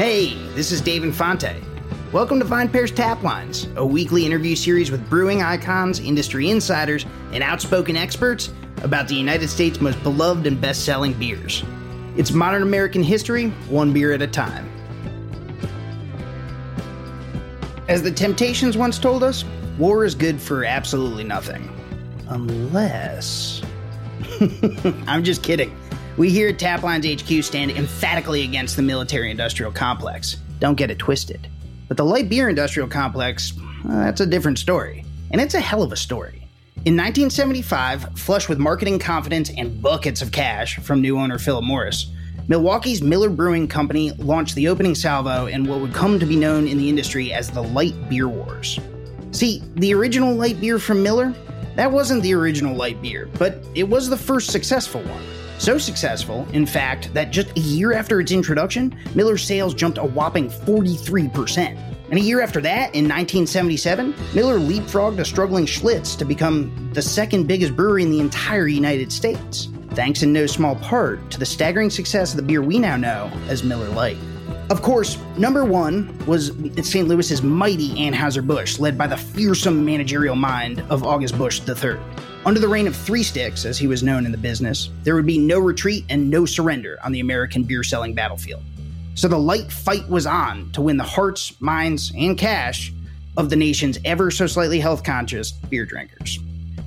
Hey, this is Dave Infante. Welcome to VinePair's Tap Lines, a weekly interview series with brewing icons, industry insiders, and outspoken experts about the United States' most beloved and best selling beers. It's modern American history, one beer at a time. As the Temptations once told us, war is good for absolutely nothing. Unless. I'm just kidding. We here at Taplines HQ stand emphatically against the military industrial complex. Don't get it twisted. But the light beer industrial complex, well, that's a different story. And it's a hell of a story. In 1975, flush with marketing confidence and buckets of cash from new owner Philip Morris, Milwaukee's Miller Brewing Company launched the opening salvo in what would come to be known in the industry as the Light Beer Wars. See, the original light beer from Miller, that wasn't the original light beer, but it was the first successful one. So successful, in fact, that just a year after its introduction, Miller's sales jumped a whopping 43%. And a year after that, in 1977, Miller leapfrogged a struggling Schlitz to become the second biggest brewery in the entire United States, thanks in no small part to the staggering success of the beer we now know as Miller Lite. Of course, number one was St. Louis's mighty Anheuser-Busch, led by the fearsome managerial mind of August Busch III. Under the reign of Three Sticks, as he was known in the business, there would be no retreat and no surrender on the American beer selling battlefield. So the light fight was on to win the hearts, minds, and cash of the nation's ever so slightly health conscious beer drinkers.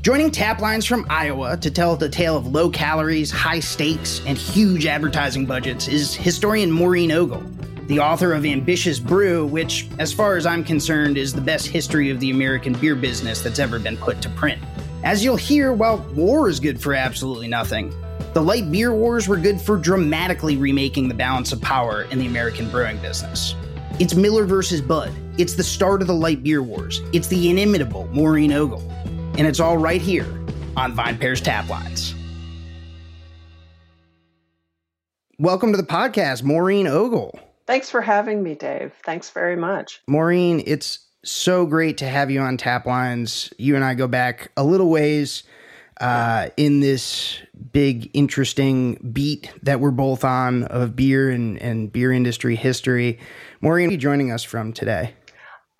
Joining tap lines from Iowa to tell the tale of low calories, high stakes, and huge advertising budgets is historian Maureen Ogle, the author of Ambitious Brew, which, as far as I'm concerned, is the best history of the American beer business that's ever been put to print. As you'll hear, while war is good for absolutely nothing, the light beer wars were good for dramatically remaking the balance of power in the American brewing business. It's Miller versus Bud. It's the start of the light beer wars. It's the inimitable Maureen Ogle. And it's all right here on Vine VinePair's Tap Lines. Welcome to the podcast, Maureen Ogle. Thanks for having me, Dave. Thanks very much. Maureen, it's so great to have you on Tap Lines. You and I go back a little ways uh, in this big, interesting beat that we're both on of beer and, and beer industry history. Maureen, are you joining us from today?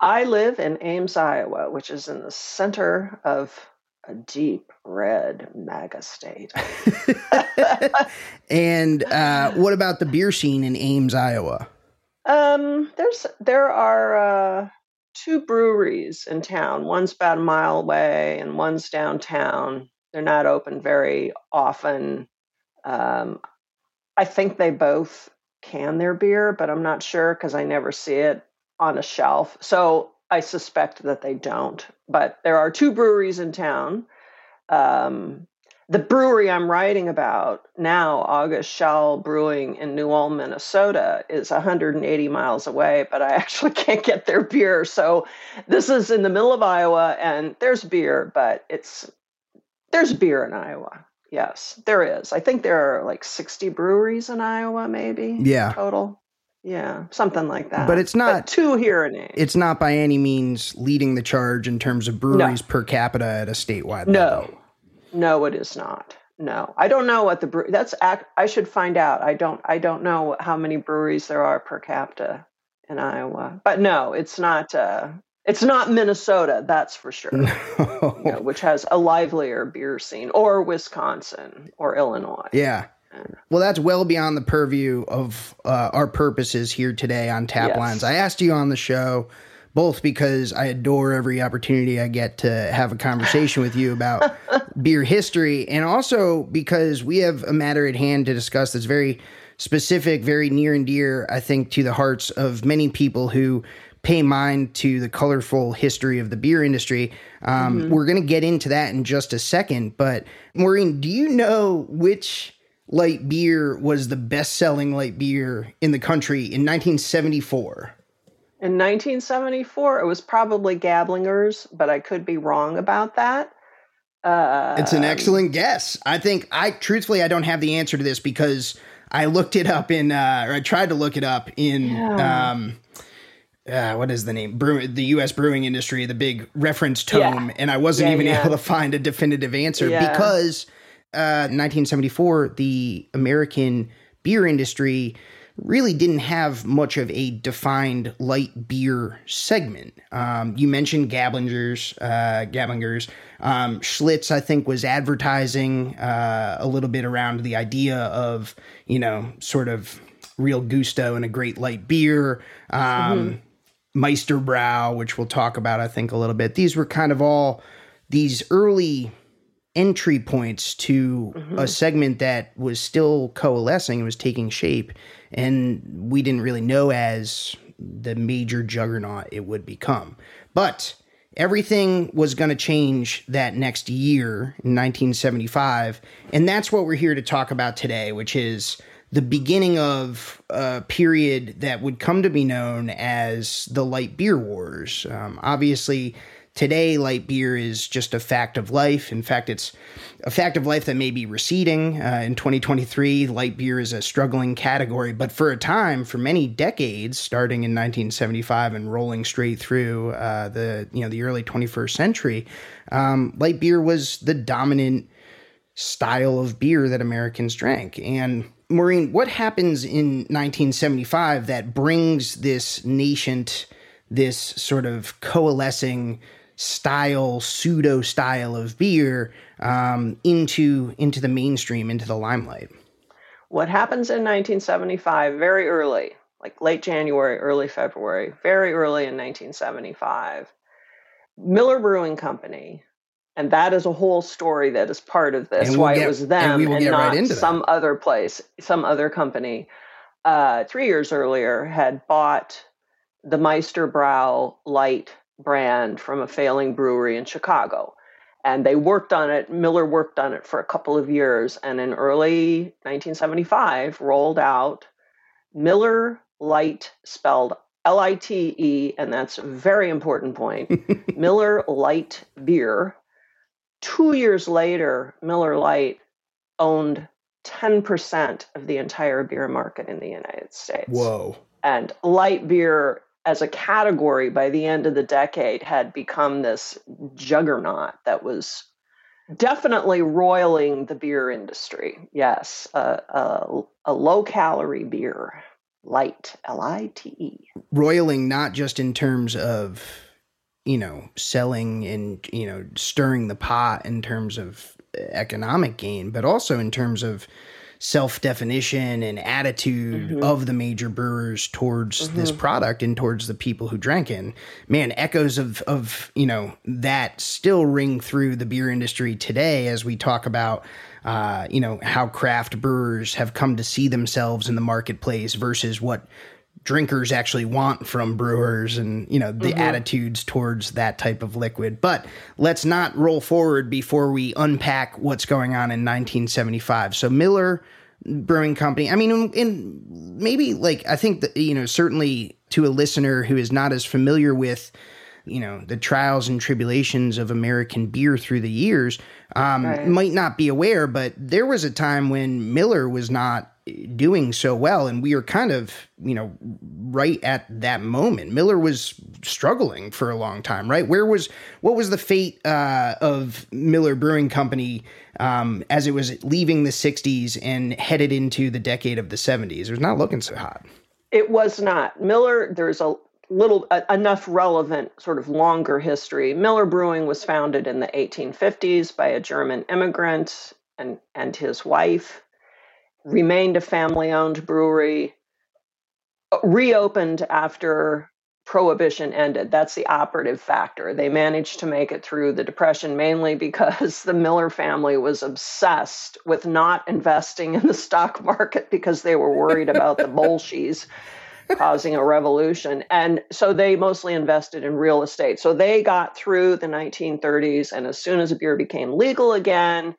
I live in Ames, Iowa, which is in the center of a deep red MAGA state. and uh, what about the beer scene in Ames, Iowa? Um, there's there are uh, two breweries in town. One's about a mile away, and one's downtown. They're not open very often. Um, I think they both can their beer, but I'm not sure because I never see it on a shelf. So I suspect that they don't. But there are two breweries in town. Um, the brewery I'm writing about now, August Schell Brewing in New Ulm, Minnesota, is 180 miles away, but I actually can't get their beer. So this is in the middle of Iowa, and there's beer, but it's there's beer in Iowa. Yes, there is. I think there are like 60 breweries in Iowa, maybe. Yeah. Total. Yeah, something like that. But it's not but two here in Ames. It's not by any means leading the charge in terms of breweries no. per capita at a statewide no. level. No, it is not. No, I don't know what the brew. That's I should find out. I don't. I don't know how many breweries there are per capita in Iowa. But no, it's not. Uh, it's not Minnesota, that's for sure. No. You know, which has a livelier beer scene, or Wisconsin, or Illinois. Yeah. Well, that's well beyond the purview of uh, our purposes here today on Tap yes. Lines. I asked you on the show both because I adore every opportunity I get to have a conversation with you about beer history, and also because we have a matter at hand to discuss that's very specific, very near and dear, I think, to the hearts of many people who pay mind to the colorful history of the beer industry. Um, mm-hmm. We're going to get into that in just a second. But, Maureen, do you know which light beer was the best selling light beer in the country in 1974? In 1974, it was probably Gablinger's, but I could be wrong about that. Uh, it's an excellent guess. I think I truthfully I don't have the answer to this because I looked it up in uh, or I tried to look it up in yeah. um, uh, what is the name? Brew, the U.S. brewing industry, the big reference tome, yeah. and I wasn't yeah, even able to find a definitive answer because 1974, uh, the American beer industry really didn't have much of a defined light beer segment. Um, you mentioned Gablinger's, uh, Gablinger's. Um, Schlitz, I think, was advertising uh, a little bit around the idea of, you know, sort of real gusto and a great light beer. Um, mm-hmm. Meister Brau, which we'll talk about, I think, a little bit. These were kind of all these early entry points to mm-hmm. a segment that was still coalescing and was taking shape and we didn't really know as the major juggernaut it would become but everything was going to change that next year in 1975 and that's what we're here to talk about today which is the beginning of a period that would come to be known as the light beer wars um, obviously Today, light beer is just a fact of life. In fact, it's a fact of life that may be receding. Uh, in 2023, light beer is a struggling category, but for a time, for many decades, starting in 1975 and rolling straight through uh, the you know the early 21st century, um, light beer was the dominant style of beer that Americans drank. And Maureen, what happens in 1975 that brings this nascent, this sort of coalescing style, pseudo style of beer um, into into the mainstream, into the limelight. What happens in 1975, very early, like late January, early February, very early in 1975, Miller Brewing Company, and that is a whole story that is part of this. Why get, it was them and, and not right some that. other place, some other company. Uh, three years earlier, had bought the Meister Brau Light brand from a failing brewery in Chicago. And they worked on it, Miller worked on it for a couple of years, and in early 1975 rolled out Miller Lite, spelled L I T E, and that's a very important point Miller Lite Beer. Two years later, Miller Lite owned 10% of the entire beer market in the United States. Whoa. And light beer as a category by the end of the decade had become this juggernaut that was definitely roiling the beer industry. Yes, uh, uh, a low calorie beer, light, L I T E. Roiling not just in terms of, you know, selling and, you know, stirring the pot in terms of economic gain, but also in terms of self definition and attitude mm-hmm. of the major brewers towards mm-hmm. this product and towards the people who drank it. And man, echoes of of you know that still ring through the beer industry today as we talk about. Uh, you know how craft brewers have come to see themselves in the marketplace versus what drinkers actually want from brewers and you know the mm-hmm. attitudes towards that type of liquid but let's not roll forward before we unpack what's going on in 1975 so miller brewing company i mean in, maybe like i think that you know certainly to a listener who is not as familiar with you know the trials and tribulations of American beer through the years um, right. might not be aware, but there was a time when Miller was not doing so well and we are kind of you know right at that moment. Miller was struggling for a long time right? Where was what was the fate uh, of miller brewing company um, as it was leaving the 60s and headed into the decade of the 70s it was not looking so hot. It was not. Miller there's a little enough relevant sort of longer history. Miller brewing was founded in the 1850s by a german immigrant and and his wife remained a family owned brewery, uh, reopened after prohibition ended. That's the operative factor. They managed to make it through the depression mainly because the Miller family was obsessed with not investing in the stock market because they were worried about the Bolsheviks causing a revolution. And so they mostly invested in real estate. So they got through the 1930s and as soon as beer became legal again,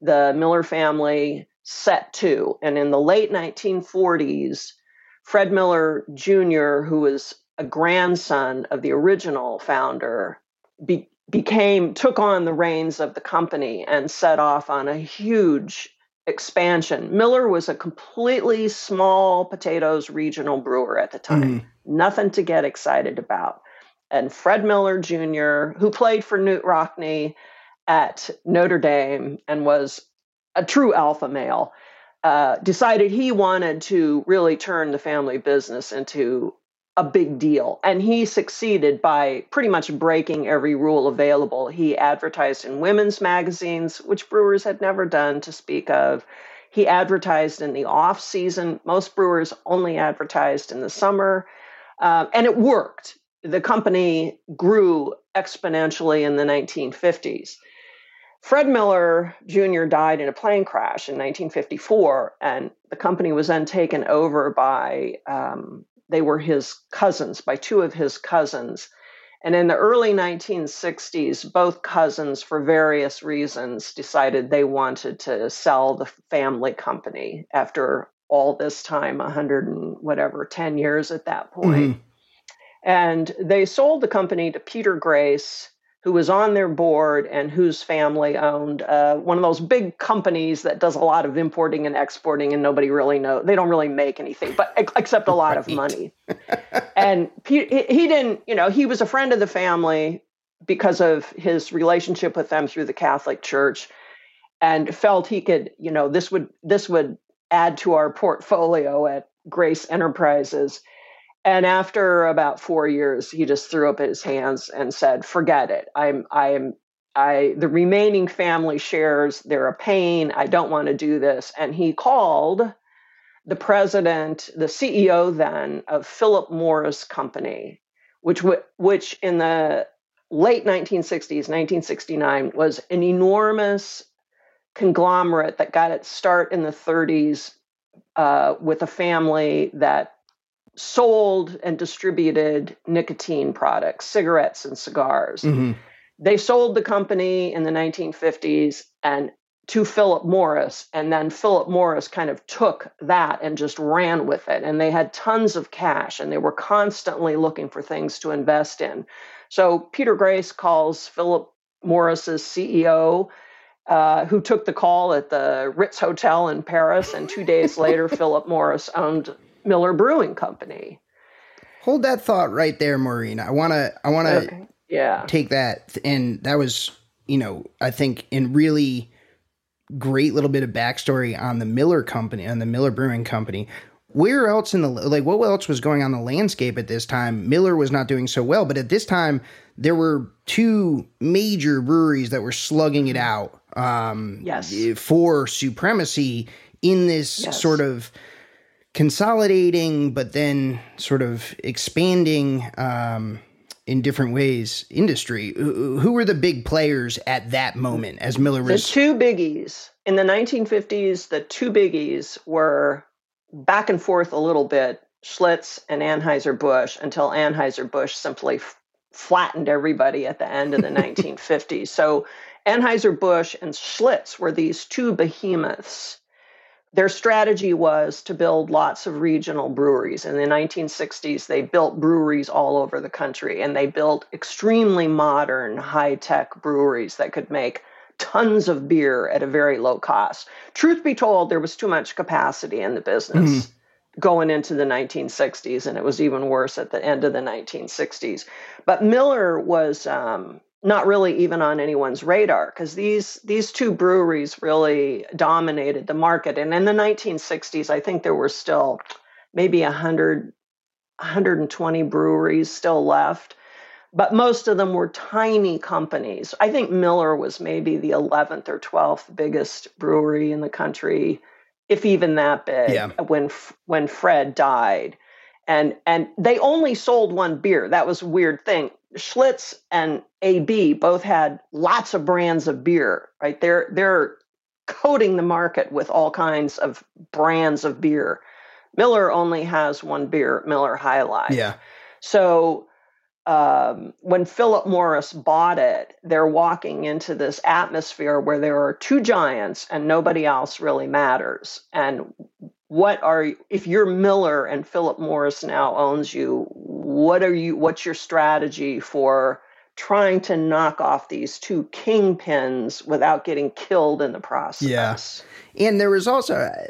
the Miller family set to. And in the late 1940s, Fred Miller Jr., who was a grandson of the original founder, be, became took on the reins of the company and set off on a huge expansion. Miller was a completely small potatoes regional brewer at the time. Mm. Nothing to get excited about. And Fred Miller Jr., who played for Knute Rockne at Notre Dame and was a true alpha male, uh, decided he wanted to really turn the family business into a big deal. And he succeeded by pretty much breaking every rule available. He advertised in women's magazines, which brewers had never done to speak of. He advertised in the off season. Most brewers only advertised in the summer. Uh, and it worked. The company grew exponentially in the 1950s. Fred Miller Jr. died in a plane crash in 1954, and the company was then taken over by, um, they were his cousins, by two of his cousins. And in the early 1960s, both cousins, for various reasons, decided they wanted to sell the family company after all this time 100 and whatever, 10 years at that point. Mm-hmm. And they sold the company to Peter Grace who was on their board and whose family owned uh, one of those big companies that does a lot of importing and exporting, and nobody really know they don't really make anything, but except a lot right. of money. and he, he didn't, you know, he was a friend of the family because of his relationship with them through the Catholic Church, and felt he could, you know, this would this would add to our portfolio at Grace Enterprises and after about four years, he just threw up his hands and said, "Forget it. I'm I'm I the remaining family shares. They're a pain. I don't want to do this." And he called the president, the CEO then of Philip Morris Company, which which in the late 1960s, 1969, was an enormous conglomerate that got its start in the 30s uh, with a family that sold and distributed nicotine products, cigarettes and cigars. Mm-hmm. They sold the company in the 1950s and to Philip Morris, and then Philip Morris kind of took that and just ran with it. And they had tons of cash, and they were constantly looking for things to invest in. So Peter Grace calls Philip Morris's CEO, uh, who took the call at the Ritz Hotel in Paris, and two days later, Philip Morris owned Miller Brewing Company. Hold that thought right there, Maureen. I want to I want to okay. yeah. take that and that was, you know, I think in really great little bit of backstory on the Miller company, on the Miller Brewing Company. Where else in the like what else was going on the landscape at this time? Miller was not doing so well, but at this time there were two major breweries that were slugging it out um, yes. for supremacy in this yes. sort of consolidating, but then sort of expanding um, in different ways industry. Who were the big players at that moment as Miller was? The two biggies in the 1950s, the two biggies were back and forth a little bit Schlitz and Anheuser-Busch until Anheuser-Busch simply f- flattened everybody at the end of the 1950s. So Anheuser-Busch and Schlitz were these two behemoths their strategy was to build lots of regional breweries. In the 1960s, they built breweries all over the country and they built extremely modern, high tech breweries that could make tons of beer at a very low cost. Truth be told, there was too much capacity in the business. Mm-hmm going into the 1960s, and it was even worse at the end of the 1960s. But Miller was um, not really even on anyone's radar because these these two breweries really dominated the market. And in the 1960s i think there were still maybe 100 120 breweries still left but most of them were tiny companies. I think miller was maybe the 11th or 12th biggest brewery in the country if even that big yeah. when when fred died. And and they only sold one beer. That was a weird thing Schlitz and AB both had lots of brands of beer, right? They're they're coating the market with all kinds of brands of beer. Miller only has one beer, Miller High Life. Yeah. So um, when Philip Morris bought it, they're walking into this atmosphere where there are two giants and nobody else really matters. And what are if you're Miller and Philip Morris now owns you, what are you what's your strategy for trying to knock off these two kingpins without getting killed in the process? Yes. Yeah. And there was also uh,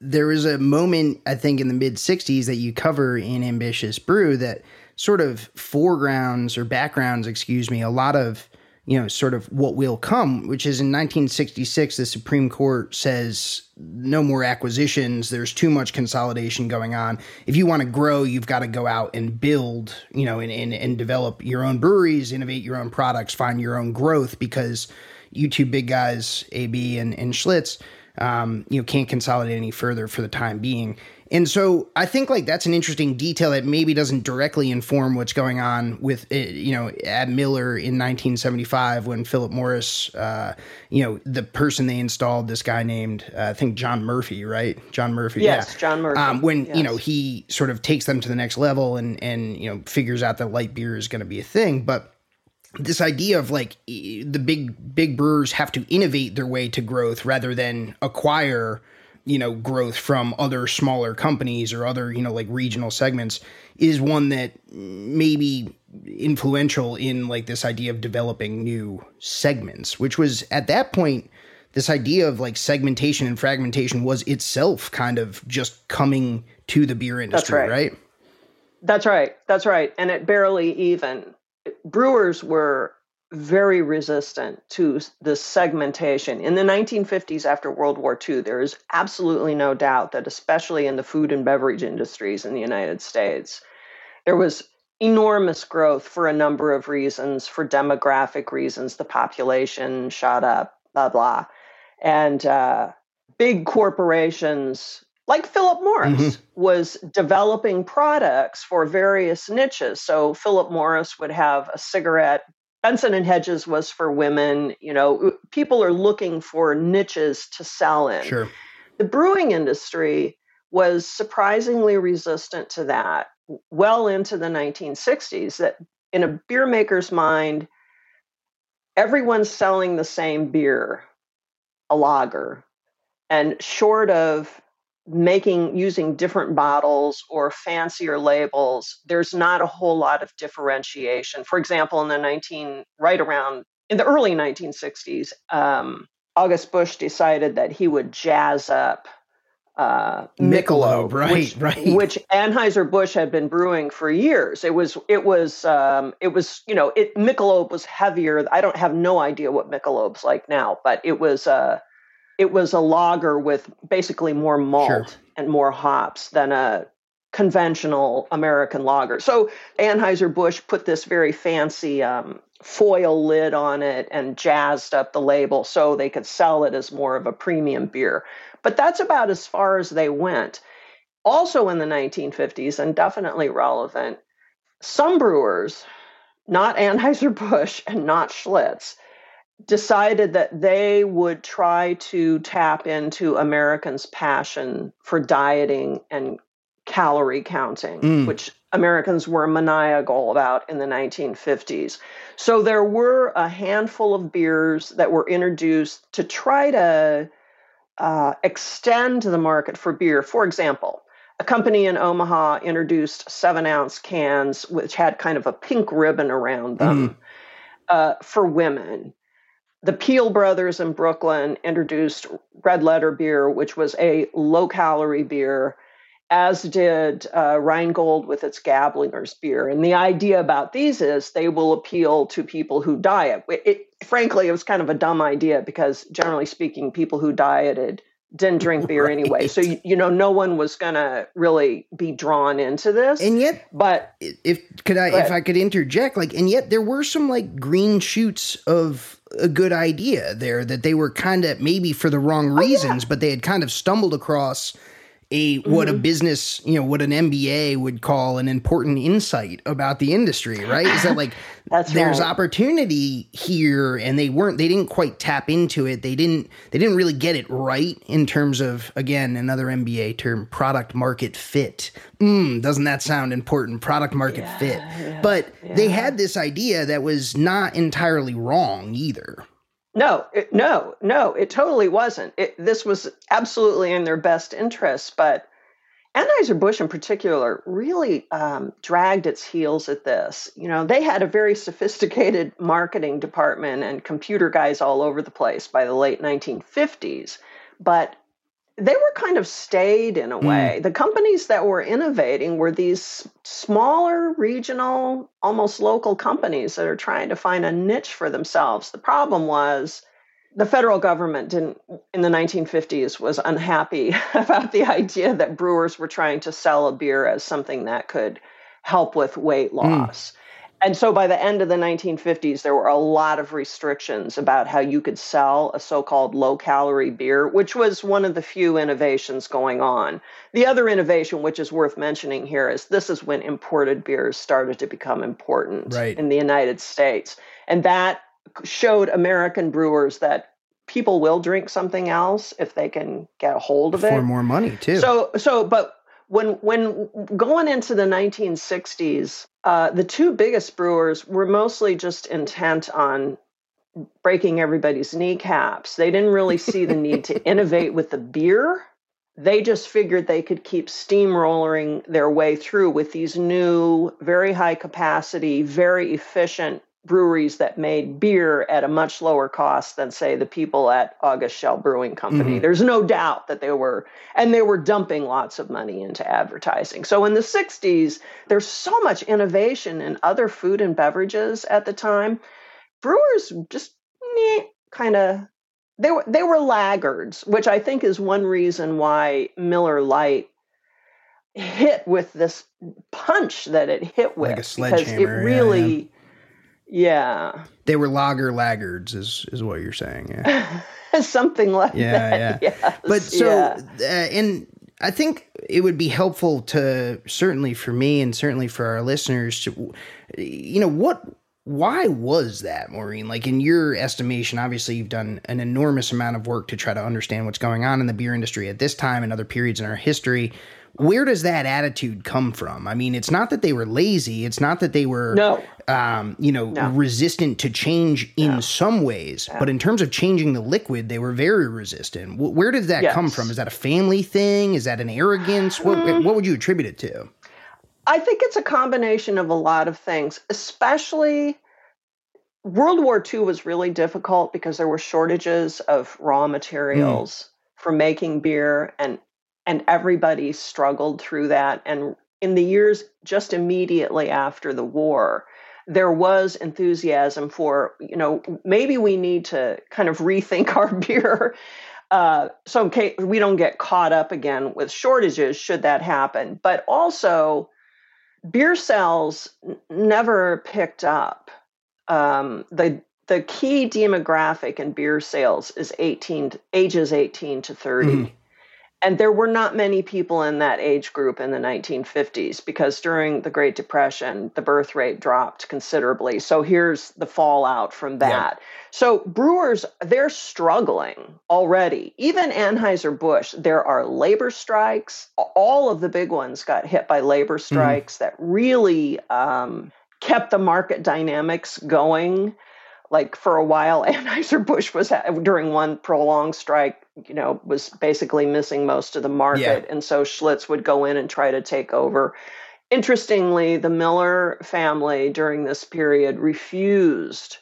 there was a moment I think in the mid 60s that you cover in Ambitious Brew that sort of foregrounds or backgrounds, excuse me, a lot of you know, sort of what will come, which is in 1966, the Supreme Court says no more acquisitions. There's too much consolidation going on. If you want to grow, you've got to go out and build, you know, and, and, and develop your own breweries, innovate your own products, find your own growth because you two big guys, AB and, and Schlitz, um, you know, can't consolidate any further for the time being. And so I think like that's an interesting detail that maybe doesn't directly inform what's going on with you know at Miller in 1975 when Philip Morris, uh, you know, the person they installed, this guy named uh, I think John Murphy, right? John Murphy. Yes, yeah. John Murphy. Um, when yes. you know he sort of takes them to the next level and and you know figures out that light beer is going to be a thing, but this idea of like the big big brewers have to innovate their way to growth rather than acquire you know growth from other smaller companies or other you know like regional segments is one that maybe influential in like this idea of developing new segments which was at that point this idea of like segmentation and fragmentation was itself kind of just coming to the beer industry that's right. right? That's right. That's right. And it barely even brewers were very resistant to this segmentation. In the 1950s, after World War II, there is absolutely no doubt that, especially in the food and beverage industries in the United States, there was enormous growth for a number of reasons, for demographic reasons. The population shot up, blah, blah. And uh, big corporations like Philip Morris mm-hmm. was developing products for various niches. So Philip Morris would have a cigarette Benson and Hedges was for women. You know, people are looking for niches to sell in. Sure. The brewing industry was surprisingly resistant to that well into the 1960s. That in a beer maker's mind, everyone's selling the same beer, a lager. And short of making using different bottles or fancier labels there's not a whole lot of differentiation for example in the 19 right around in the early 1960s um, august busch decided that he would jazz up uh, Michelob, Michelob, right, which, right. which Anheuser Busch had been brewing for years. It was, it was, um, it was, you know, it Michelob was heavier. I don't have no idea what Michelob's like now, but it was, uh, it was a lager with basically more malt sure. and more hops than a conventional American lager. So Anheuser-Busch put this very fancy um, foil lid on it and jazzed up the label so they could sell it as more of a premium beer. But that's about as far as they went. Also in the 1950s, and definitely relevant, some brewers, not Anheuser-Busch and not Schlitz, decided that they would try to tap into Americans' passion for dieting and calorie counting, mm. which Americans were maniacal about in the 1950s. So there were a handful of beers that were introduced to try to uh, extend the market for beer. For example, a company in Omaha introduced seven ounce cans, which had kind of a pink ribbon around them mm. uh, for women the Piel brothers in Brooklyn introduced Red Letter beer, which was a low calorie beer, as did uh, Rheingold with its Gablinger's beer. And the idea about these is they will appeal to people who diet. It, it, frankly, it was kind of a dumb idea because, generally speaking, people who dieted didn't drink beer right. anyway. So you, you, know, no one was gonna really be drawn into this. And yet, but if could I, if I could interject, like, and yet there were some like green shoots of a good idea there that they were kind of maybe for the wrong reasons, oh, yeah. but they had kind of stumbled across a what mm-hmm. a business you know what an MBA would call an important insight about the industry, right? Is that like there's right. opportunity here, and they weren't they didn't quite tap into it. They didn't they didn't really get it right in terms of again another MBA term product market fit. Mm, doesn't that sound important? Product market yeah, fit. Yeah, but yeah. they had this idea that was not entirely wrong either. No, it, no, no, it totally wasn't. It, this was absolutely in their best interest, but Anheuser-Busch in particular really um, dragged its heels at this. You know, they had a very sophisticated marketing department and computer guys all over the place by the late 1950s, but they were kind of stayed in a Hmm. way. The companies that were innovating were these smaller, regional, almost local companies that are trying to find a niche for themselves. The problem was the federal government didn't in the 1950s was unhappy about the idea that brewers were trying to sell a beer as something that could help with weight loss. And so by the end of the 1950s, there were a lot of restrictions about how you could sell a so called low calorie beer, which was one of the few innovations going on. The other innovation, which is worth mentioning here, is this is when imported beers started to become important Right. in the United States. And that showed American brewers that people will drink something else if they can get a hold of it. For more money too. So so but when when going into the 1960s, uh, the two biggest brewers were mostly just intent on breaking everybody's kneecaps. They didn't really see the need to innovate with the beer. They just figured they could keep steamrolling their way through with these new, very high capacity, very efficient breweries that made beer at a much lower cost than, say, the people at August Schell Brewing Company. Mhm. There's no doubt that they were, and they were dumping lots of money into advertising. So in the 60s, there's so much innovation in other food and beverages at the time. Brewers just kind of they were they were laggards, which I think is one reason why Miller Lite hit with this punch that it hit with Like a because it sledgehammer, yeah, really yeah, they were lager laggards, is is what you're saying. Yeah. something like that. Yeah, that. Yes, but so yeah. uh, and i think it would be helpful to certainly for me and certainly for our listeners to you know what why was that maureen like in your estimation obviously you've done an enormous amount of work to try to understand what's going on in the beer industry at this time and other periods in our history where does that attitude come from i mean it's not that they were lazy it's not that they were no, um, you know, No. resistant to change in No. some ways, but in terms of changing the liquid, they were very resistant. W- where did that come from? Is that a family thing? Is that an arrogance? What Mm. what would you attribute it to? I think it's a combination of a lot of things, especially World War II was really difficult because there were shortages of raw materials for making beer and and everybody struggled through that and in the years just immediately after the war there was enthusiasm for you know maybe we need to kind of rethink our beer uh, so we don't get caught up again with shortages should that happen but also beer sales n- never picked up. Um, the the key demographic in beer sales is 18 ages 18 to 30. Mhm. And there were not many people in that age group in the 1950s because during the Great Depression, the birth rate dropped considerably. So here's the fallout from Yeah. that. So brewers, they're struggling already. Even Anheuser-Busch, there are labor strikes. All of the big ones got hit by labor strikes that really um, kept the market dynamics going. Like for a while, Anheuser-Busch was during one prolonged strike, you know, was basically missing most of the market. And so Schlitz would go in and try to take over. Interestingly, the Miller family during this period refused,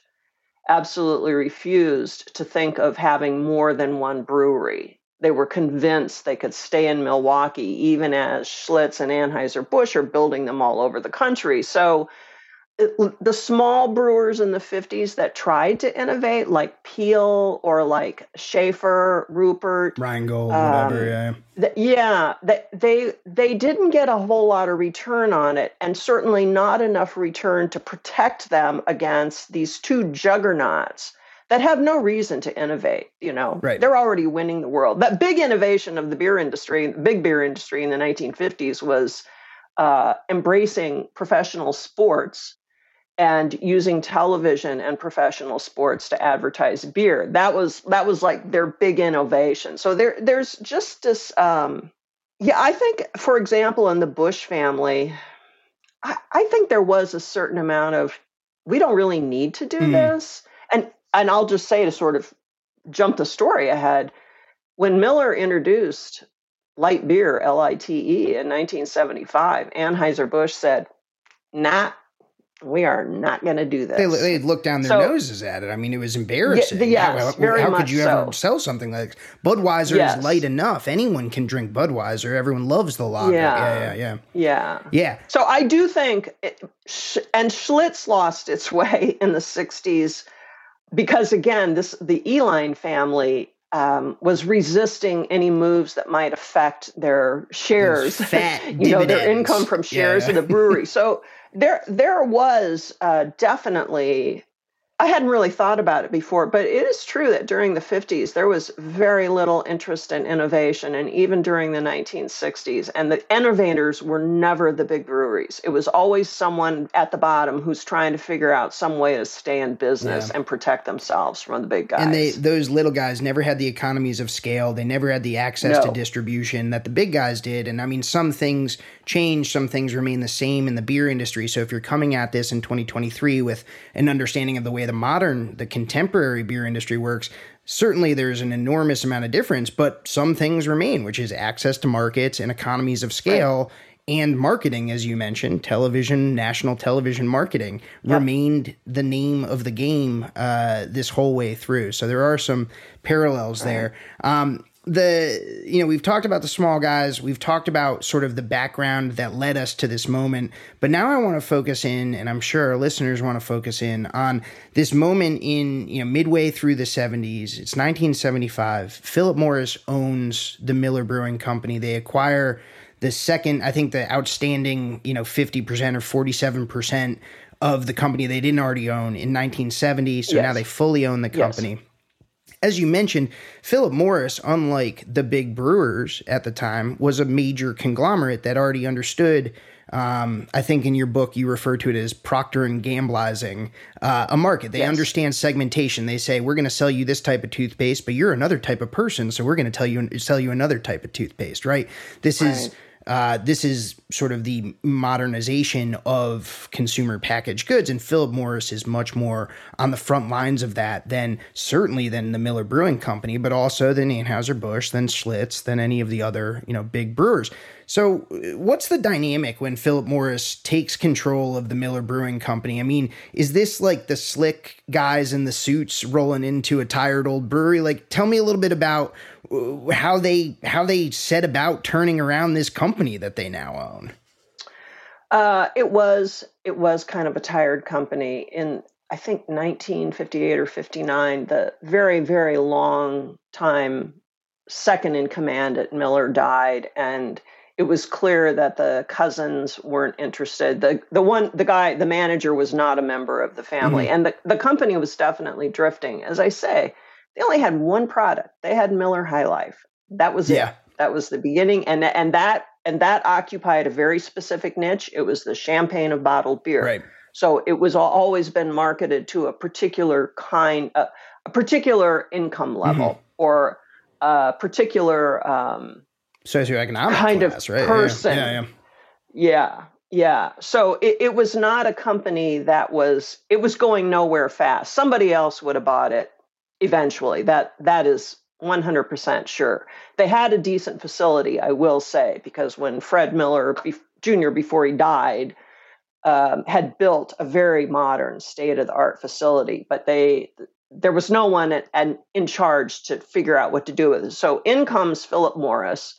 absolutely refused to think of having more than one brewery. They were convinced they could stay in Milwaukee, even as Schlitz and Anheuser-Busch are building them all over the country. So the small brewers in the 50s that tried to innovate, like Piel or like Schaefer, Ruppert, Rheingold, Um, whatever. Yeah. Th- yeah, they they didn't get a whole lot of return on it, and certainly not enough return to protect them against these two juggernauts that have no reason to innovate. You know, Right. they're already winning the world. That big innovation of the beer industry, the big beer industry in the 1950s, was uh, embracing professional sports and using television and professional sports to advertise beer. That was that was like their big innovation. So there there's just this um yeah, I think for example in the Busch family, I, I think there was a certain amount of we don't really need to do Hmm. this. And and I'll just say to sort of jump the story ahead, when Miller introduced light beer, L I T E, in 1975, Anheuser-Busch said, nah, we are not going to do this. They, they looked down their so, noses at it. I mean, it was embarrassing. Y- yes, how, how could you so. ever sell something like Budweiser yes. is light enough. Anyone can drink Budweiser. Everyone loves the lager. Yeah, yeah, yeah. Yeah. Yeah. So I do think, it, and Schlitz lost its way in the 60s because, again, this the Uihlein family um, was resisting any moves that might affect their shares, you dividends. know, their income from shares yeah, yeah. of the brewery. So there, there was uh, definitely I hadn't really thought about it before, but it is true that during the 50s, there was very little interest in innovation, and even during the 1960s. And the innovators were never the big breweries. It was always someone at the bottom who's trying to figure out some way to stay in business yeah. and protect themselves from the big guys. And they, those little guys never had the economies of scale, they never had the access no. to distribution that the big guys did. And I mean, some things change, some things remain the same in the beer industry. So if you're coming at this in 2023 with an understanding of the way the modern, the contemporary beer industry works, certainly there's an enormous amount of difference, but some things remain, which is access to markets and economies of scale. Right. And marketing, as you mentioned, television, national television marketing yep. remained the name of the game uh, this whole way through. So there are some parallels right. there. Um, the you know we've talked about the small guys. We've talked about sort of the background that led us to this moment. But now i want to focus in and i'm sure our listeners want to focus in on this moment in you know midway through the 70s it's 1975 philip morris owns the miller brewing company. They acquire the second i think the outstanding you know 50% or 47% of the company they didn't already own in 1970 so yes. now they fully own the company. yes as you mentioned, Philip Morris, unlike the big brewers at the time, was a major conglomerate that already understood. Um, I think in your book you refer to it as Procter and Gamblizing uh, a market. They yes. understand segmentation. They say we're going to sell you this type of toothpaste, but you're another type of person, so we're going to tell you sell you another type of toothpaste. Right? This right. is uh, this is sort of the modernization of consumer packaged goods, and Philip Morris is much more on the front lines of that than certainly than the Miller Brewing Company, but also than Anheuser Busch, than Schlitz, than any of the other you know big brewers. So, what's the dynamic when Philip Morris takes control of the Miller Brewing Company? I mean, is this like the slick guys in the suits rolling into a tired old brewery? Like, tell me a little bit about how they how they set about turning around this company that they now own. Uh, it was it was kind of a tired company in I think 1958 or 59. The very very long time second in command at Miller died, and it was clear that the cousins weren't interested. the The one the guy the manager was not a member of the family, mm-hmm. and the the company was definitely drifting. As I say, they only had one product. They had Miller High Life. That was yeah. it. That was the beginning, and and that and that occupied a very specific niche. It was the champagne of bottled beer. Right. So it was always been marketed to a particular kind, uh, a particular income level, mm-hmm. or a particular um, socioeconomic kind class, of right? person. Yeah, yeah. yeah. Yeah. So it, it was not a company that was it was going nowhere fast. Somebody else would have bought it eventually. That that is 100% sure. They had a decent facility, I will say, because when Fred Miller be- Jr. before he died um, had built a very modern state of the art facility, but they there was no one at, at, in charge to figure out what to do with it. So in comes Philip Morris,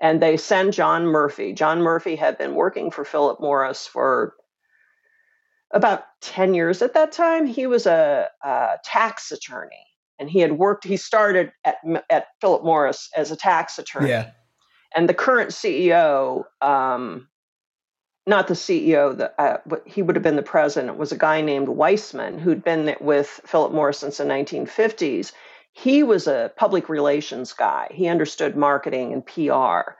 and they send John Murphy. John Murphy had been working for Philip Morris for about 10 years at that time. He was a, a tax attorney and he had worked. He started at at Philip Morris as a tax attorney. Yeah. And the current CEO, um, not the CEO, the, uh, he would have been the president, was a guy named Weissman who'd been with Philip Morris since the 1950s. He was a public relations guy. He understood marketing and PR.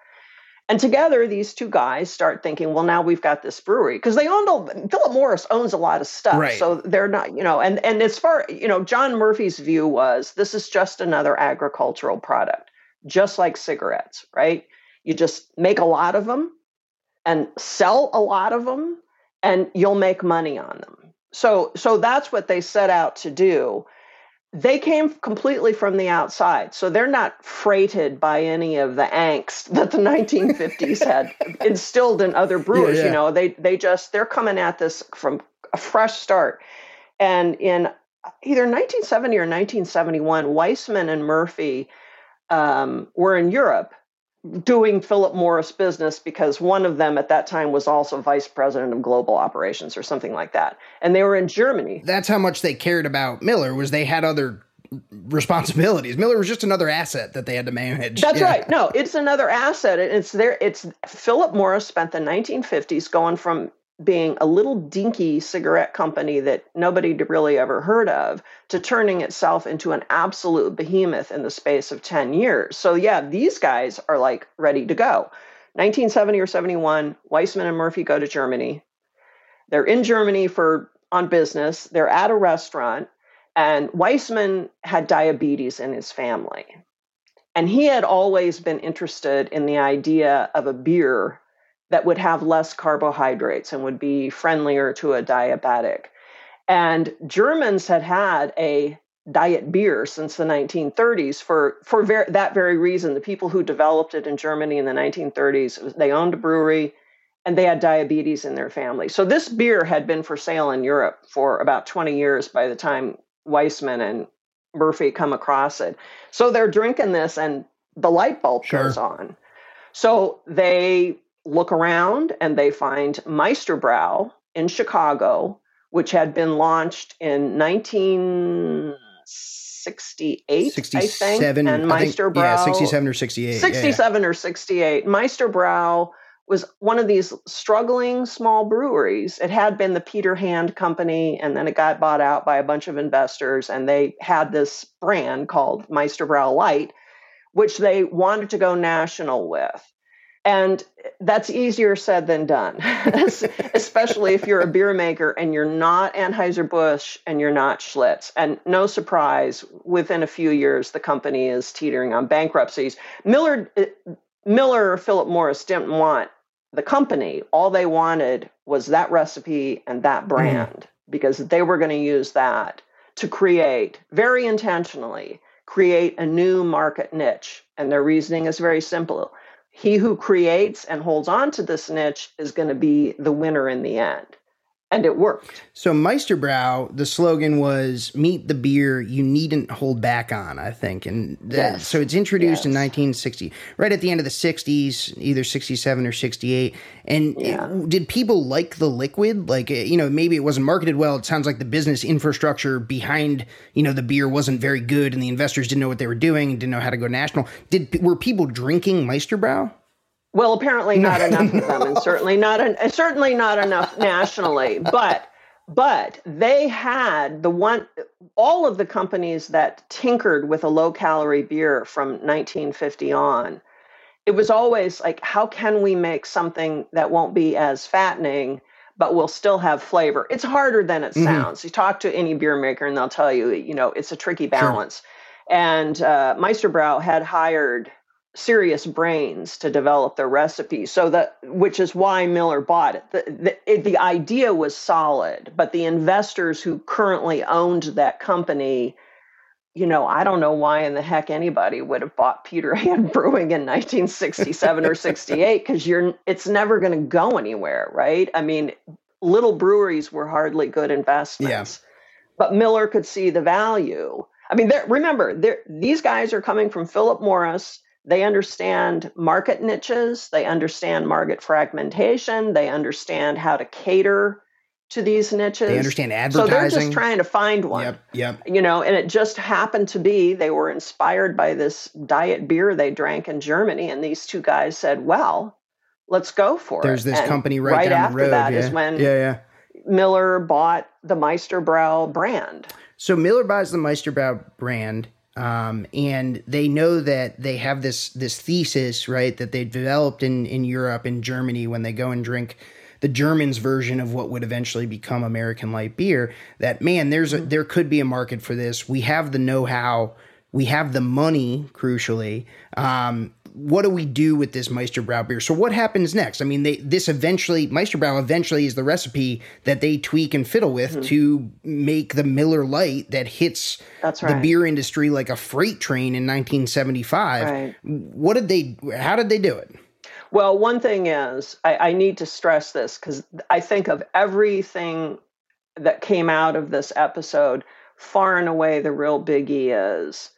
And together, these two guys start thinking, well, now we've got this brewery because they own a, Philip Morris owns a lot of stuff. Right. So they're not, you know, and, and as far, you know, John Murphy's view was this is just another agricultural product, just like cigarettes, right? You just make a lot of them and sell a lot of them and you'll make money on them. So, so that's what they set out to do they came completely from the outside. So they're not freighted by any of the angst that the 1950s had instilled in other brewers. Yeah, yeah. You know, they they just they're coming at this from a fresh start. And in either 1970 or 1971, Weissman and Murphy um, were in Europe doing Philip Morris business because one of them at that time was also vice president of global operations or something like that. And they were in Germany. That's how much they cared about Miller was they had other responsibilities. Miller was just another asset that they had to manage. That's yeah. right. No, it's another asset. It's there. It's Philip Morris spent the 1950s going from being a little dinky cigarette company that nobody really ever heard of to turning itself into an absolute behemoth in the space of 10 years. So, yeah, these guys are like ready to go. 1970 or 71, Weissman and Murphy go to Germany. They're in Germany for on business. They're at a restaurant, and Weissman had diabetes in his family. And he had always been interested in the idea of a beer that would have less carbohydrates and would be friendlier to a diabetic. And Germans had had a diet beer since the 1930s for for ver- that very reason. The people who developed it in Germany in the 1930s, they owned a brewery and they had diabetes in their family. So this beer had been for sale in Europe for about 20 years by the time Weissman and Murphy come across it. So they're drinking this and the light bulb sure. goes on. So they look around and they find Meister Brau in Chicago, which had been launched in 1968, 67, I think. And Meisterbrau. yeah, 67 or 68. 67 yeah, yeah. or 68. Meisterbrau was one of these struggling small breweries. It had been the Peter Hand Company, and then it got bought out by a bunch of investors, and they had this brand called Meister Brau Light, which they wanted to go national with. And that's easier said than done, especially if you're a beer maker and you're not Anheuser-Busch and you're not Schlitz. And no surprise, within a few years, the company is teetering on bankruptcies. Miller, Miller or Philip Morris didn't want the company. All they wanted was that recipe and that mm-hmm. brand mm. because they were going to use that to create, very intentionally, create a new market niche. And their reasoning is very simple he who creates and holds on to this niche is going to be the winner in the end. And it worked. So Meister Brau, the slogan was "Meet the beer you needn't hold back on." I think, and that, yes. so it's introduced yes. in 1960, right at the end of the 60s, either 67 or 68. And yeah. it, did people like the liquid? Like, eh, you know, maybe it wasn't marketed well. It sounds like the business infrastructure behind, you know, the beer wasn't very good, and the investors didn't know what they were doing, didn't know how to go national. Did were people drinking Meisterbrau? Well, apparently not enough of them, and certainly not an, certainly not enough nationally. But but they had the one all of the companies that tinkered with a low calorie beer from 1950 on. It was always like, how can we make something that won't be as fattening, but will still have flavor? It's harder than it mm-hmm. sounds. You talk to any beer maker, and they'll tell you, you know, it's a tricky balance. Sure. And uh, Meisterbrau had hired serious brains to develop the recipe. So that which is why miller bought it. The, the, it, the idea was solid but the investors who currently owned that company you know i don't know why in the heck anybody would have bought peter hand brewing in 1967 or 68 because you're it's never going to go anywhere right? I mean little breweries were hardly good investments. Yeah. but miller could see the value. I mean remember these guys are coming from philip morris they understand market niches, they understand market fragmentation, they understand how to cater to these niches. They understand advertising. So they're just trying to find one. Yep, yep. You know, and it just happened to be they were inspired by this diet beer they drank in Germany, and these two guys said, "Well, let's go for There's it." There's this and company right, right down after the road. that yeah. is when yeah, yeah. Miller bought the Meisterbrau brand. So Miller buys the Meisterbrau brand um, and they know that they have this this thesis right that they developed in in Europe and Germany when they go and drink the Germans version of what would eventually become American light beer that man there's a there could be a market for this. We have the know-how. We have the money crucially. Um, what do we do with this Meisterbrau beer? So what happens next? I mean, they this eventually Meisterbrau eventually is the recipe that they tweak and fiddle with mm-hmm. to make the Miller Lite that hits right. the beer industry like a freight train in 1975. Right. What did they? How did they do it? Well, one thing is I, I need to stress this because I think of everything that came out of this episode, far and away the real biggie is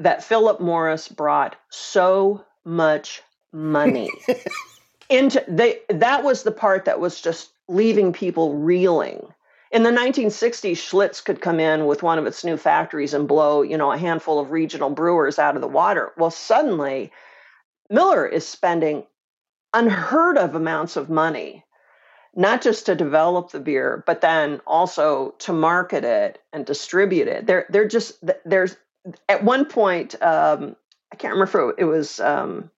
that Philip Morris brought so much money into they that was the part that was just leaving people reeling. In the 1960s, Schlitz could come in with one of its new factories and blow, you know, a handful of regional brewers out of the water. Well, suddenly, Miller is spending unheard of amounts of money, not just to develop the beer, but then also to market it and distribute it. They're they're just there's at one point um, I can't remember if it was um,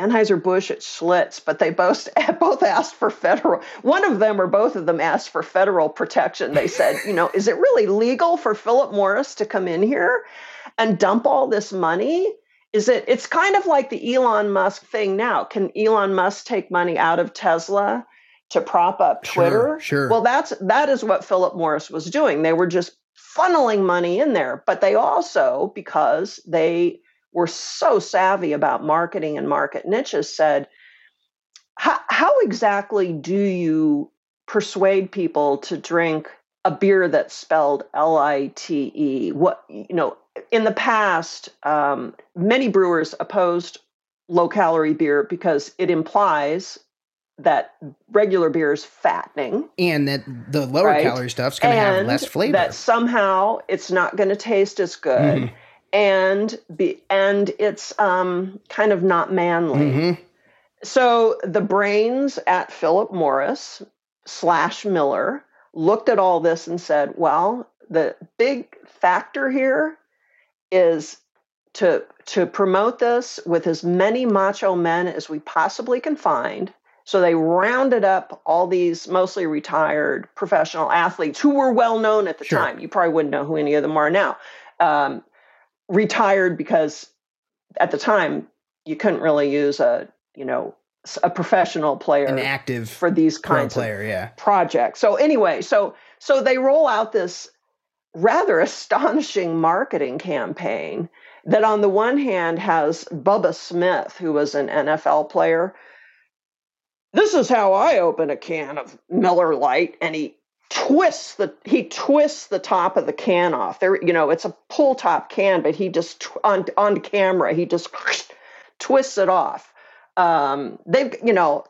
Anheuser Busch at Schlitz, but they both both asked for federal. One of them or both of them asked for federal protection. They said, you know, is it really legal for Philip Morris to come in here and dump all this money? Is it? It's kind of like the Elon Musk thing now. Can Elon Musk take money out of Tesla to prop up Twitter? Sure, sure. Well, that's that is what Philip Morris was doing. They were just funneling money in there, but they also because they were so savvy about marketing and market niches said, how exactly do you persuade people to drink a beer that's spelled L-I-T-E? What you know, in the past, um, many brewers opposed low calorie beer because it implies that regular beer is fattening and that the lower right? calorie stuff's going to have less flavor that somehow it's not going to taste as good mm-hmm and be and it's um, kind of not manly. Mm-hmm. So the brains at Philip Morris slash Miller looked at all this and said, "Well, the big factor here is to to promote this with as many macho men as we possibly can find." So they rounded up all these mostly retired professional athletes who were well known at the sure. time. You probably wouldn't know who any of them are now. Um, retired because at the time you couldn't really use a you know a professional player an active for these kinds player, of yeah. projects so anyway so so they roll out this rather astonishing marketing campaign that on the one hand has Bubba Smith who was an NFL player this is how I open a can of Miller Lite and he twists the he twists the top of the can off. There, you know, it's a pull top can, but he just on on camera he just twists it off. Um, they've you know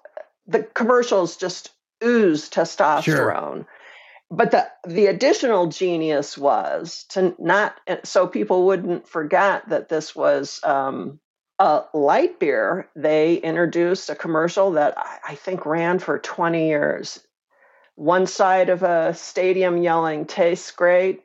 the commercials just ooze testosterone. Sure. But the the additional genius was to not so people wouldn't forget that this was um, a light beer. They introduced a commercial that I, I think ran for 20 years. One side of a stadium yelling tastes great.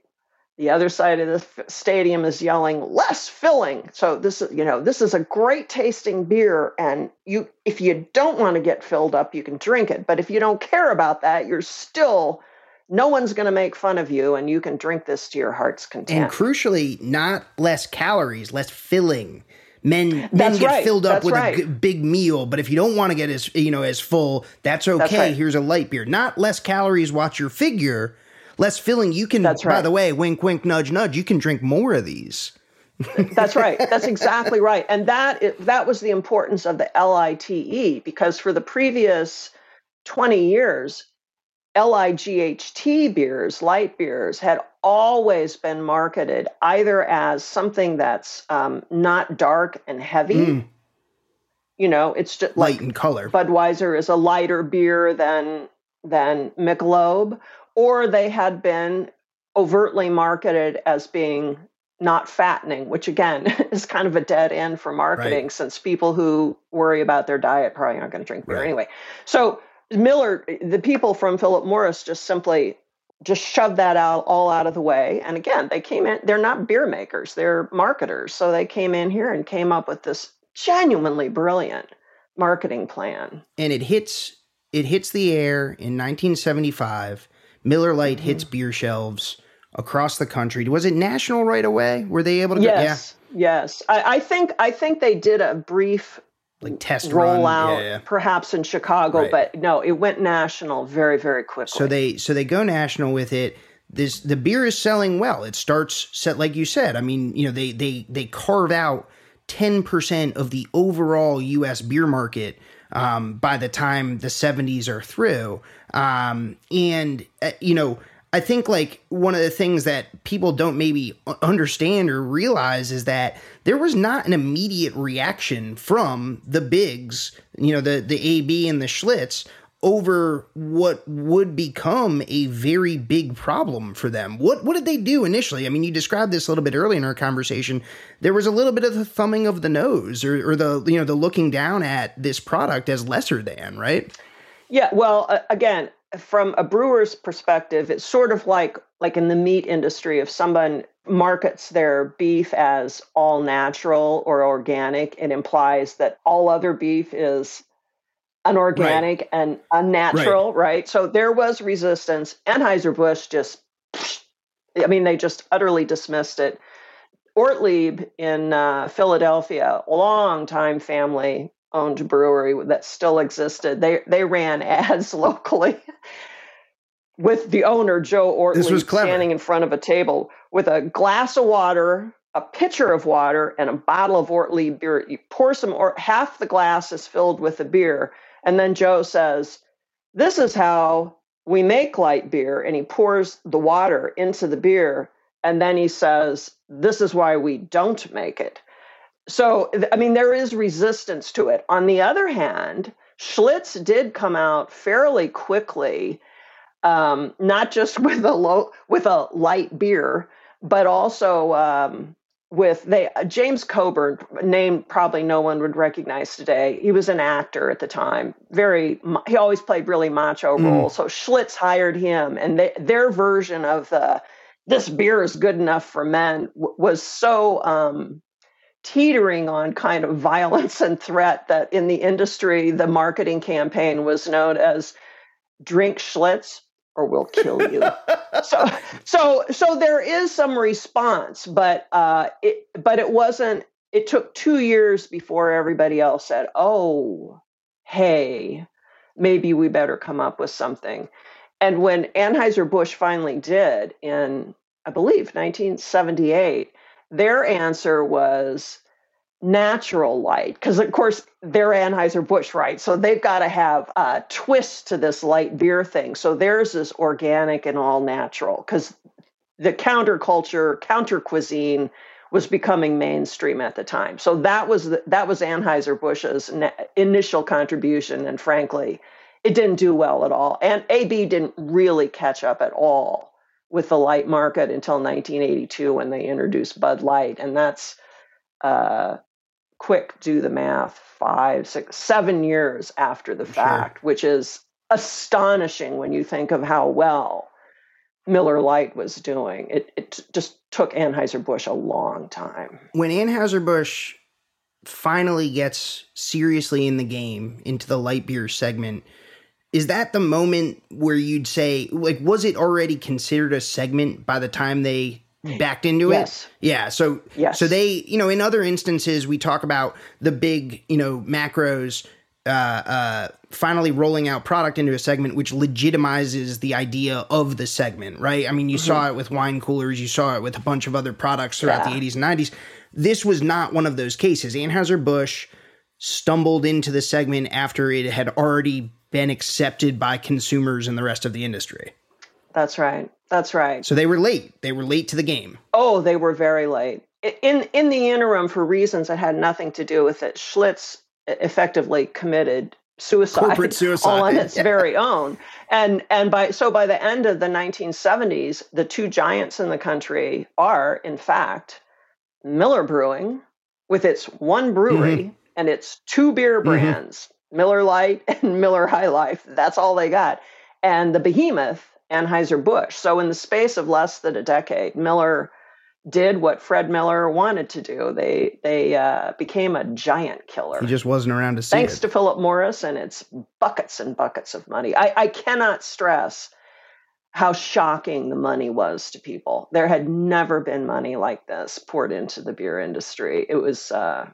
The other side of the stadium is yelling less filling. So this is you know this is a great tasting beer and you if you don't want to get filled up you can drink it. But if you don't care about that you're still no one's going to make fun of you and you can drink this to your heart's content. and crucially not less calories less filling men men get right. filled up that's with right. a g- big meal but if you don't want to get as you know as full that's okay that's right. here's a light beer not less calories watch your figure less filling you can that's right. by the way wink wink nudge nudge you can drink more of these that's right that's exactly right and that that was the importance of the lite because for the previous 20 years LIGHT beers, light beers, had always been marketed either as something that's um, not dark and heavy. Mm. You know, it's just light like in color. Budweiser is a lighter beer than than Michelob, or they had been overtly marketed as being not fattening, which again is kind of a dead end for marketing right. since people who worry about their diet probably aren't going to drink beer right. anyway. So Miller, the people from Philip Morris just simply just shoved that out all out of the way. And again, they came in, they're not beer makers, they're marketers. So they came in here and came up with this genuinely brilliant marketing plan. And it hits it hits the air in 1975. Miller Lite mm-hmm. hits beer shelves across the country. Was it national right away? Were they able to? Yes, go, yeah. yes. I, I think I think they did a brief like test roll out yeah, yeah. perhaps in Chicago, Right. but no, it went national very, very quickly. So they so they go national with it. This the beer is selling well. It starts set like you said. I mean, you know, they they they carve out ten percent of the overall U.S. beer market um, by the time the seventies are through. Um, and uh, you know, I think like one of the things that people don't maybe understand or realize is that there was not an immediate reaction from the bigs, you know, the the AB and the Schlitz over what would become a very big problem for them. What what did they do initially? I mean, you described this a little bit earlier in our conversation. There was a little bit of the thumbing of the nose or, or the you know the looking down at this product as lesser than, right? Yeah, well, uh, again, from a brewer's perspective, it's sort of like like in the meat industry, if someone markets their beef as all natural or organic, it implies that all other beef is unorganic right. and unnatural, right. right? So there was resistance. Anheuser-Busch just I mean, they just utterly dismissed it. Ortlieb in uh, Philadelphia, a long time family, owned brewery that still existed. They they ran ads locally with the owner Joe Ortlieb standing in front of a table with a glass of water, a pitcher of water, and a bottle of Ortlieb beer. You pour some or half the glass is filled with the beer, and then Joe says, "This is how we make light beer," and he pours the water into the beer, and then he says, "This is why we don't make it." So, I mean, there is resistance to it. On the other hand, Schlitz did come out fairly quickly, um, not just with a low with a light beer, but also um, with they James Coburn, name probably no one would recognize today. He was an actor at the time. Very, he always played really macho mm. roles. So Schlitz hired him, and they, their version of the this beer is good enough for men w- was so um, teetering on kind of violence and threat that in the industry, the marketing campaign was known as drink Schlitz or we'll kill you. so, so, so there is some response, but, uh, it, but it wasn't, it took two years before everybody else said, oh, hey, maybe we better come up with something. And when Anheuser-Busch finally did in, I believe, 1978, their answer was natural light because of course they're anheuser-busch right? So they've got to have a twist to this light beer thing. So theirs is organic and all natural because the counterculture counter cuisine was becoming mainstream at the time. So that was the, that was anheuser-busch's initial contribution and frankly it didn't do well at all. And ab didn't really catch up at all with the light market until 1982 when they introduced Bud Light, and that's uh, quick do the math five, six, seven years after the fact, which is astonishing when you think of how well Miller Lite was doing. It, it just took Anheuser-Busch a long time. When Anheuser-Busch finally gets seriously in the game into the light beer segment, is that the moment where you'd say like was it already considered a segment by the time they backed into it? yes. it yeah so yes. so they you know in other instances we talk about the big you know macros uh, uh, finally rolling out product into a segment which legitimizes the idea of the segment, right? I mean, you mm-hmm. saw it with wine coolers, you saw it with a bunch of other products throughout yeah. the 80s and 90s. This was not one of those cases. Anheuser-Busch stumbled into the segment after it had already been accepted by consumers and the rest of the industry. That's right. That's right. So they were late. They were late to the game. Oh, they were very late. In in the interim, for reasons that had nothing to do with it, Schlitz effectively committed suicide, Corporate suicide. all on its yeah. very own. And and by so by the end of the 1970s, the two giants in the country are, in fact, Miller Brewing, with its one brewery mm-hmm. and its two beer mm-hmm. brands, Miller Lite and Miller High Life. That's all they got. And the behemoth, Anheuser-Busch. So in the space of less than a decade, Miller did what Fred Miller wanted to do. They they uh, became a giant killer. He just wasn't around to see Thanks it. to Philip Morris and its buckets and buckets of money. I, I cannot stress how shocking the money was to people. There had never been money like this poured into the beer industry. It was uh,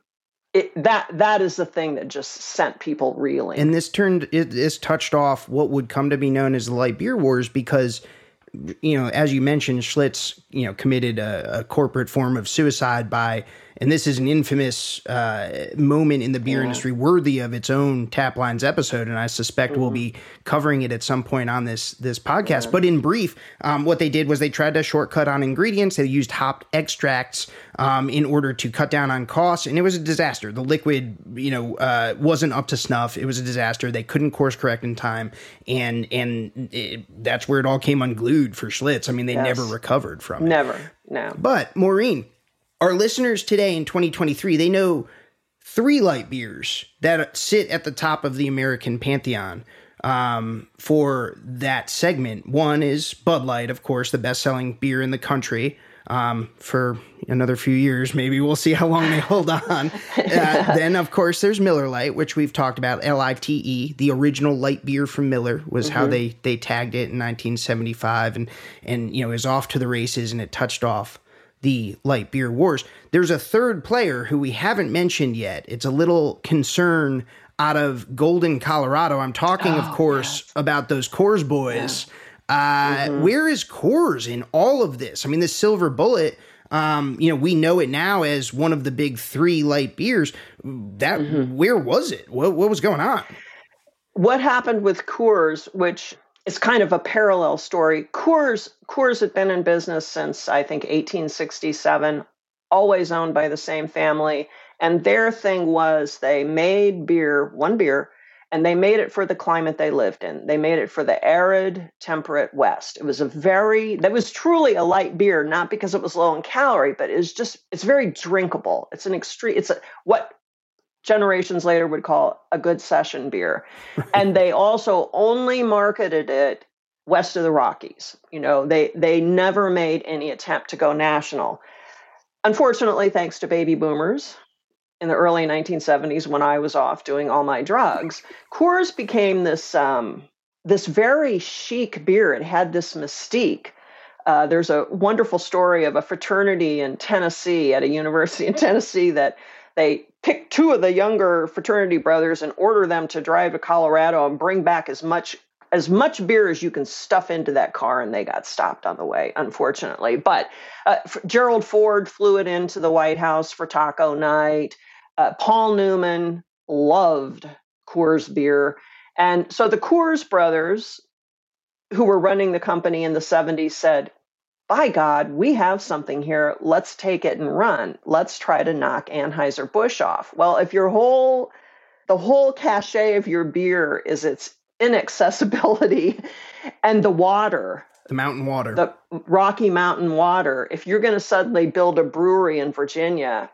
it, that that is the thing that just sent people reeling. And this turned it this touched off what would come to be known as the light beer wars because you know, as you mentioned, Schlitz, you know, committed a, a corporate form of suicide by and this is an infamous uh, moment in the beer yeah. industry worthy of its own tap lines episode and i suspect mm-hmm. we'll be covering it at some point on this this podcast. Yeah. but in brief um, what they did was they tried to shortcut on ingredients. They used hop extracts um, in order to cut down on costs and it was a disaster. The liquid you know uh, wasn't up to snuff. It was a disaster. They couldn't course correct in time and and it, that's where it all came unglued for schlitz. I mean they yes. never recovered from it. Never. No. But maureen our listeners today in 2023, they know three light beers that sit at the top of the American pantheon um, for that segment. One is Bud Light, of course, the best selling beer in the country. Um, for another few years, maybe we'll see how long they hold on. Uh, then, of course, there's Miller Lite, which we've talked about. L I T E, the original light beer from Miller, was mm-hmm. how they they tagged it in 1975, and and you know is off to the races, and it touched off the light beer wars. There's a third player who we haven't mentioned yet. It's a little concern out of Golden, Colorado. I'm talking, oh, of course, yes. about those Coors boys. Yeah. Uh, mm-hmm. where is Coors in all of this? I mean, the Silver Bullet. Um, you know, we know it now as one of the big three light beers. That mm-hmm. where was it? What, what was going on? What happened with Coors, which it's kind of a parallel story. Coors Coors had been in business since I think 1867, always owned by the same family, and their thing was they made beer, one beer, and they made it for the climate they lived in. They made it for the arid, temperate West. It was a very that was truly a light beer, not because it was low in calorie, but it's just it's very drinkable. It's an extreme. It's a, what generations later would call a good session beer. and they also only marketed it west of the Rockies. You know, they they never made any attempt to go national. Unfortunately, thanks to baby boomers in the early 1970s when I was off doing all my drugs, Coors became this um, this very chic beer. It had this mystique. Uh, there's a wonderful story of a fraternity in Tennessee at a university in Tennessee that they pick two of the younger fraternity brothers and order them to drive to Colorado and bring back as much as much beer as you can stuff into that car and they got stopped on the way unfortunately. But uh, gerald ford flew it into the white house for taco night. Uh, paul newman loved coors beer. And so the coors brothers who were running the company in the 70s said by God, we have something here. Let's take it and run. Let's try to knock Anheuser-Busch off. Well, if your whole the whole cachet of your beer is its inaccessibility and the water, the mountain water, the Rocky Mountain water, if you're going to suddenly build a brewery in Virginia,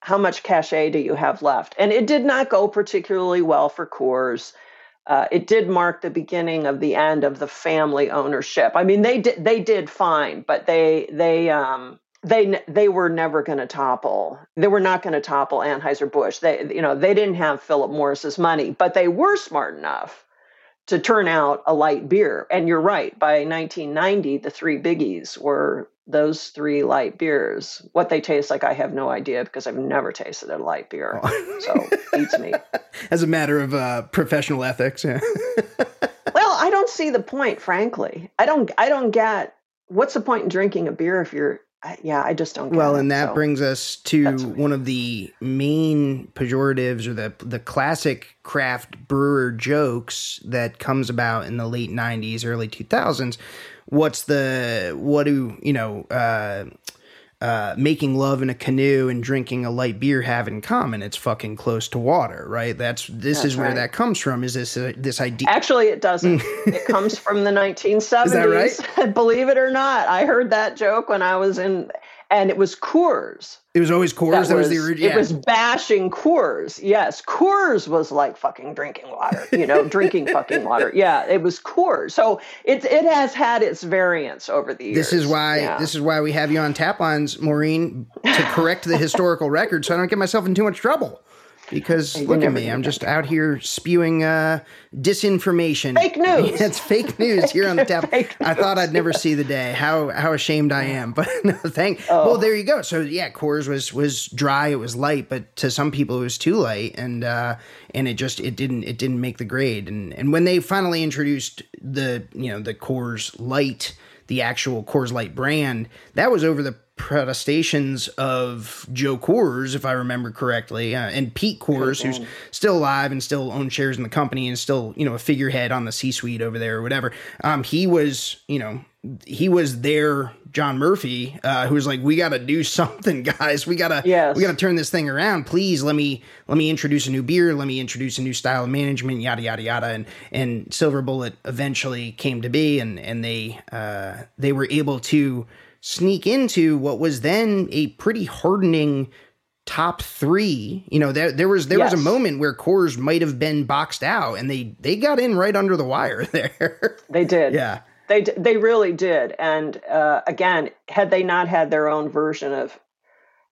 how much cachet do you have left? And it did not go particularly well for Coors uh, it did mark the beginning of the end of the family ownership. I mean, they did they did fine, but they they um, they they were never going to topple. They were not going to topple Anheuser Busch. They you know they didn't have Philip Morris's money, but they were smart enough to turn out a light beer. And you're right. By 1990, the three biggies were those three light beers. What they taste like, I have no idea because I've never tasted a light beer. Oh. So beats me. As a matter of uh, professional ethics, yeah. well, I don't see the point, frankly. I don't. I don't get what's the point in drinking a beer if you're I, yeah, I just don't. well, and that so brings us to one of the main pejoratives or the the classic craft brewer jokes that comes about in the late '90s, early 2000s. What's the what do you know? Uh, uh, making love in a canoe and drinking a light beer have in common? It's fucking close to water, right? That's this That's is where that comes from. Is this uh, this idea? Actually, it doesn't. it comes from the 1970s. Is that right? Believe it or not, I heard that joke when I was in and it was Coors. It was always Coors. That, that was, was, the original. It was bashing Coors. Yes, Coors was like fucking drinking water. You know, drinking fucking water. Yeah, it was Coors. So it it has had its variants over the years. This is why yeah. this is why we have you on tap lines, Maureen, to correct the historical record, so I don't get myself in too much trouble because look at me, I'm just out here spewing uh, disinformation. Fake news. it's fake news here on the tap. I thought I'd never see the day. How how ashamed I am, but no, thank. Oh. Well, there you go. So yeah, Coors was was dry. It was light, but to some people it was too light, and uh, and it just it didn't it didn't make the grade. And and when they finally introduced the you know the Coors Light the actual Coors Light brand, that was over the protestations of Joe Coors, if I remember correctly, uh, and Pete Coors, who's still alive and still owns shares in the company and still, you know, a figurehead on the C suite over there or whatever. Um, he was, you know, he was there, John Murphy, uh, who was like, "We got to do something, guys. We gotta, yes. we gotta turn this thing around. Please let me, let me introduce a new beer. Let me introduce a new style of management. Yada yada yada." And and Silver Bullet eventually came to be, and and they uh, they were able to sneak into what was then a pretty hardening top three. You know, there there was there yes. was a moment where Coors might have been boxed out, and they they got in right under the wire there. They did. yeah. They they really did, and uh, again, had they not had their own version of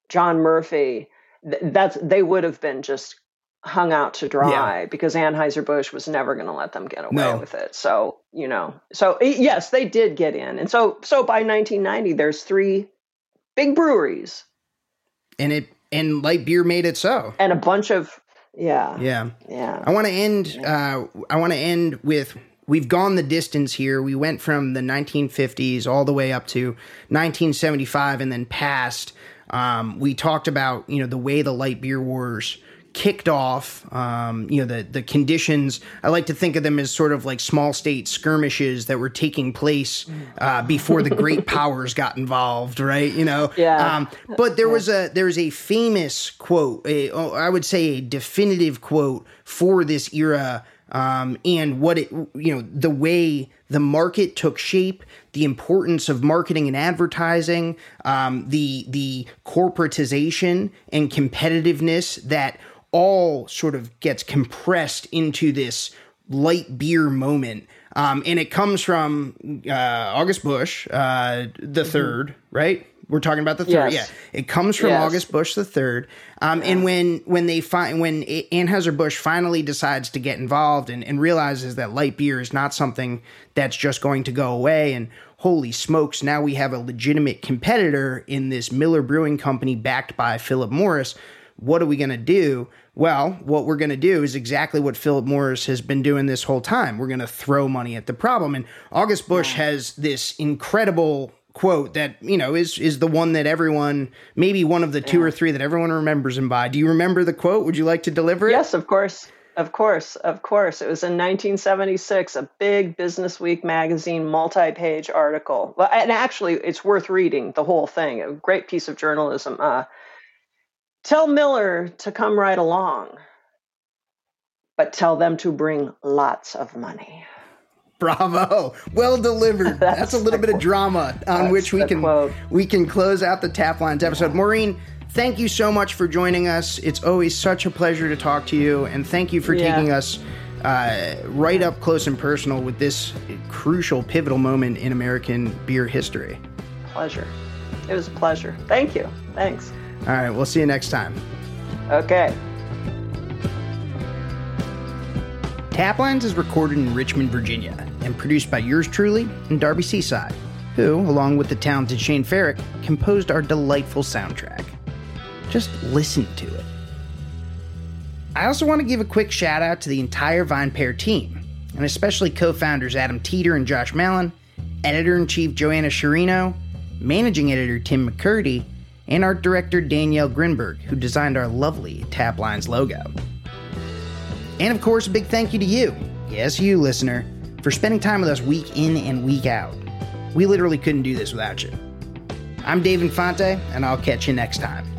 John Murphy, th- that's they would have been just hung out to dry yeah. because Anheuser Busch was never going to let them get away no. with it. So you know, so yes, they did get in, and so so by 1990, there's three big breweries, and it and light beer made it so, and a bunch of yeah yeah yeah. I want to end. Uh, I want to end with we've gone the distance here. We went from the 1950s all the way up to 1975 and then past. Um, we talked about you know the way the light beer wars kicked off. Um, you know the the conditions. I like to think of them as sort of like small state skirmishes that were taking place uh, before the great powers got involved. Right? You know. Yeah. Um, but there was a there's a famous quote. A, oh, I would say a definitive quote for this era um, and what it you know the way the market took shape, the importance of marketing and advertising, um, the the corporatization and competitiveness that all sort of gets compressed into this light beer moment. Um, and it comes from uh, August Busch, uh, the 3rd mm-hmm. right? We're talking about the third. Yes. Yeah, it comes from yes. August Busch the third. Um. And when when they find when Anheuser Busch finally decides to get involved and, and realizes that light beer is not something that's just going to go away, and holy smokes, now we have a legitimate competitor in this Miller Brewing Company backed by Philip Morris. What are we going to do? Well, what we're going to do is exactly what Philip Morris has been doing this whole time. We're going to throw money at the problem. And August Busch yeah. has this incredible quote that you know is is the one that everyone maybe one of the two yeah. or three that everyone remembers him by. Do you remember the quote? Would you like to deliver it? Yes, of course. Of course, of course. It was in 1976, a big Business Week magazine multi-page article. Well, and actually, it's worth reading the whole thing. A great piece of journalism. Uh, tell Miller to come right along, but tell them to bring lots of money. Bravo. Well delivered. That's, That's a little bit quote. of drama on That's which we can quote. we can close out the Tap Lines episode. Maureen, thank you so much for joining us. It's always such a pleasure to talk to you and thank you for yeah. taking us uh, right up close and personal with this crucial pivotal moment in American beer history. Pleasure. It was a pleasure. Thank you. Thanks. All right, we'll see you next time. Okay. Taplines is recorded in Richmond, Virginia, and produced by yours truly and Darby Cicci, who, along with the talented Shane Ferrick, composed our delightful soundtrack. Just listen to it. I also want to give a quick shout out to the entire VinePair team, and especially co founders Adam Teeter and Josh Malin, editor in chief Joanna Sciarrino, managing editor Tim McKirdy, and art director Danielle Grinberg, who designed our lovely Taplines logo. And of course, a big thank you to you, yes, you listener, for spending time with us week in and week out. We literally couldn't do this without you. I'm Dave Infante, and I'll catch you next time.